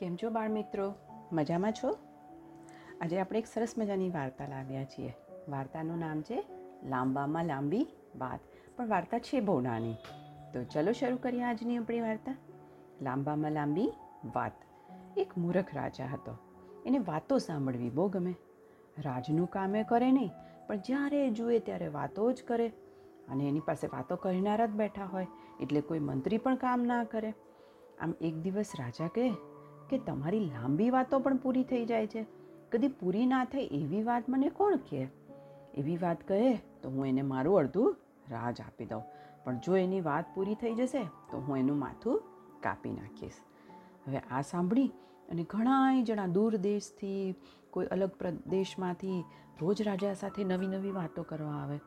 કેમ છો બાળ મિત્રો મજામાં છો? આજે આપણે એક સરસ મજાની વાર્તા લાવ્યા છીએ. વાર્તાનું નામ છે લાંબામાં લાંબી વાત. પણ વાર્તા છે બહુ નાની. તો ચલો શરૂ કરીએ આજની આપણી વાર્તા. લાંબામાં લાંબી વાત. એક મૂરખ રાજા હતો. એને વાતો સાંભળવી બહુ ગમે. રાજનું કામે કરે નહીં, પણ જ્યારે જુએ ત્યારે વાતો જ કરે. અને એની પાસે વાતો કરનારા જ બેઠા હોય, એટલે કોઈ મંત્રી પણ કામ ના કરે. આમ એક દિવસ રાજા કહે કે તમારી લાંબી વાતો પણ પૂરી થઈ જાય છે? કદી પૂરી ના થાય એવી વાત મને કોણ કહે? એવી વાત કહે તો હું એને મારું અડધું રાજ આપી દઉં. પણ જો એની વાત પૂરી થઈ જશે તો હું એનું માથું કાપી નાખીશ. હવે આ સાંભળી અને ઘણાય જણા દૂર દેશથી, કોઈ અલગ પ્રદેશમાંથી રોજ રાજા સાથે નવી નવી વાતો કરવા આવે.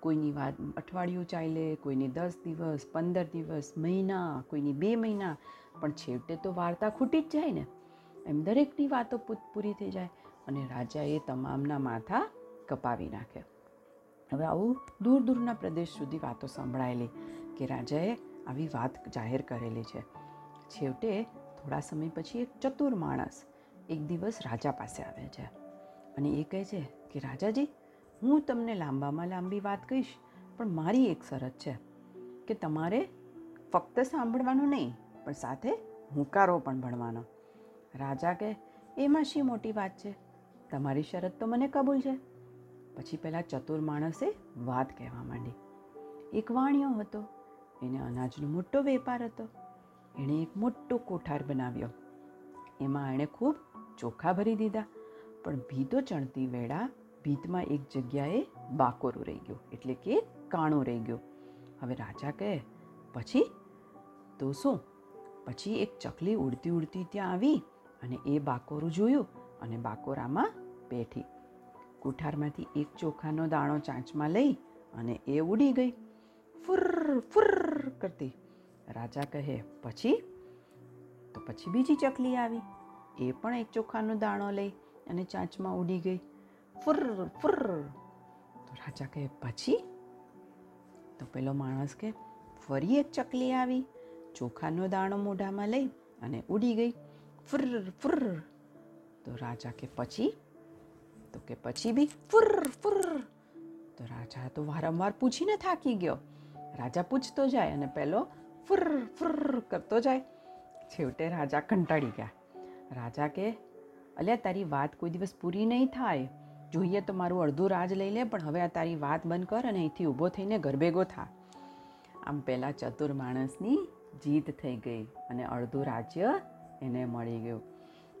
કોઈની વાત અઠવાડિયું ચાલે, કોઈની દસ દિવસ, પંદર દિવસ, મહિના, કોઈની બે મહિના. પણ છેવટે તો વાર્તા ખૂટી જ જાય ને. એમ દરેકની વાતો પૂરી થઈ જાય અને રાજાએ તમામના માથા કપાવી નાખે. હવે આવું દૂર દૂરના પ્રદેશ સુધી વાતો સંભળાયેલી કે રાજાએ આવી વાત જાહેર કરેલી છે. છેવટે થોડા સમય પછી એક ચતુર માણસ એક દિવસ રાજા પાસે આવે છે અને એ કહે છે કે, રાજાજી, હું તમને લાંબામાં લાંબી વાત કહીશ, પણ મારી એક શરત છે કે તમારે ફક્ત સાંભળવાનું નહીં પણ સાથે હુંકારો પણ ભણવાનો. રાજા કહે એમાં શી મોટી વાત છે. તમારી શરત તો મને કબૂલ છે. પછી પહેલાં ચતુર માણસે વાત કહેવા માંડી. એક વાણિયો હતો. એને અનાજનો મોટો વેપાર હતો. એણે એક મોટો કોઠાર બનાવ્યો. એમાં એણે ખૂબ ચોખા ભરી દીધા. પણ ભીતો ચણતી વેળા ભીતમાં એક જગ્યાએ બાકોરું રહી ગયું. એટલે કે કાણું રહી ગયું. હવે રાજા કહે, પછી? તો શું? પછી એક ચકલી ઉડતી ઉડતી ત્યાં આવી અને એ બાકોરું જોયું અને બાકોરામાં બેઠી. કુઠારમાંથી એક ચોખાનો દાણો ચાંચમાં લઈ અને એ ઉડી ગઈ. ફુર ફુર કરતી. રાજા કહે, પછી? તો પછી બીજી ચકલી આવી. એ પણ એક ચોખાનો દાણો લઈ અને ચાંચમાં ઉડી ગઈ. ફુર ફુર. તો રાજા કહે, પછી? તો પેલો માણસ કે ફરી એક ચકલી આવી ચોખાનો દાણો મોઢામાં લઈ અને ઉડી ગઈ. ફુર ફુર તો રાજા કે પછી? તો કે પછી બી ફુર ફુર તો રાજા તો વારંવાર પૂછીને થાકી ગયો. રાજા પૂછતો જાય અને પેલો ફુર ફુર કરતો જાય. છેવટે રાજા કંટાળી ગયા. રાજા કે, અલ્યા, તારી વાત કોઈ દિવસ પૂરી નહીં થાય. જોઈએ તો મારું અડધું રાજ લઈ લે, પણ હવે આ તારી વાત બંધ કર અને અહીંથી ઊભો થઈને ગરબેગો થા. આમ પહેલાં ચતુર માણસની જીત થઈ ગઈ અને અડધું રાજ્ય એને મળી ગયું.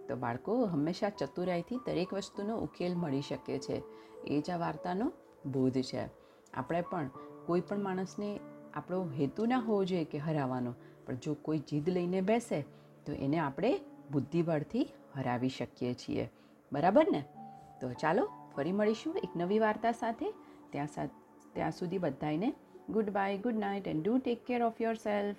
તો બાળકો, હંમેશા ચતુરાઈથી દરેક વસ્તુનો ઉકેલ મળી શકે છે. એ જ આ વાર્તાનો બોધ છે. આપણે પણ કોઈ પણ માણસને આપણો હેતુ ના હોવો જોઈએ કે હરાવવાનો. પણ જો કોઈ જીદ લઈને બેસે, તો એને આપણે બુદ્ધિબળથી હરાવી શકીએ છીએ. બરાબર ને? તો ચાલો ફરી મળીશું એક નવી વાર્તા સાથે. ત્યાં ત્યાં સુધી બધાને good bye good night and do take care of yourself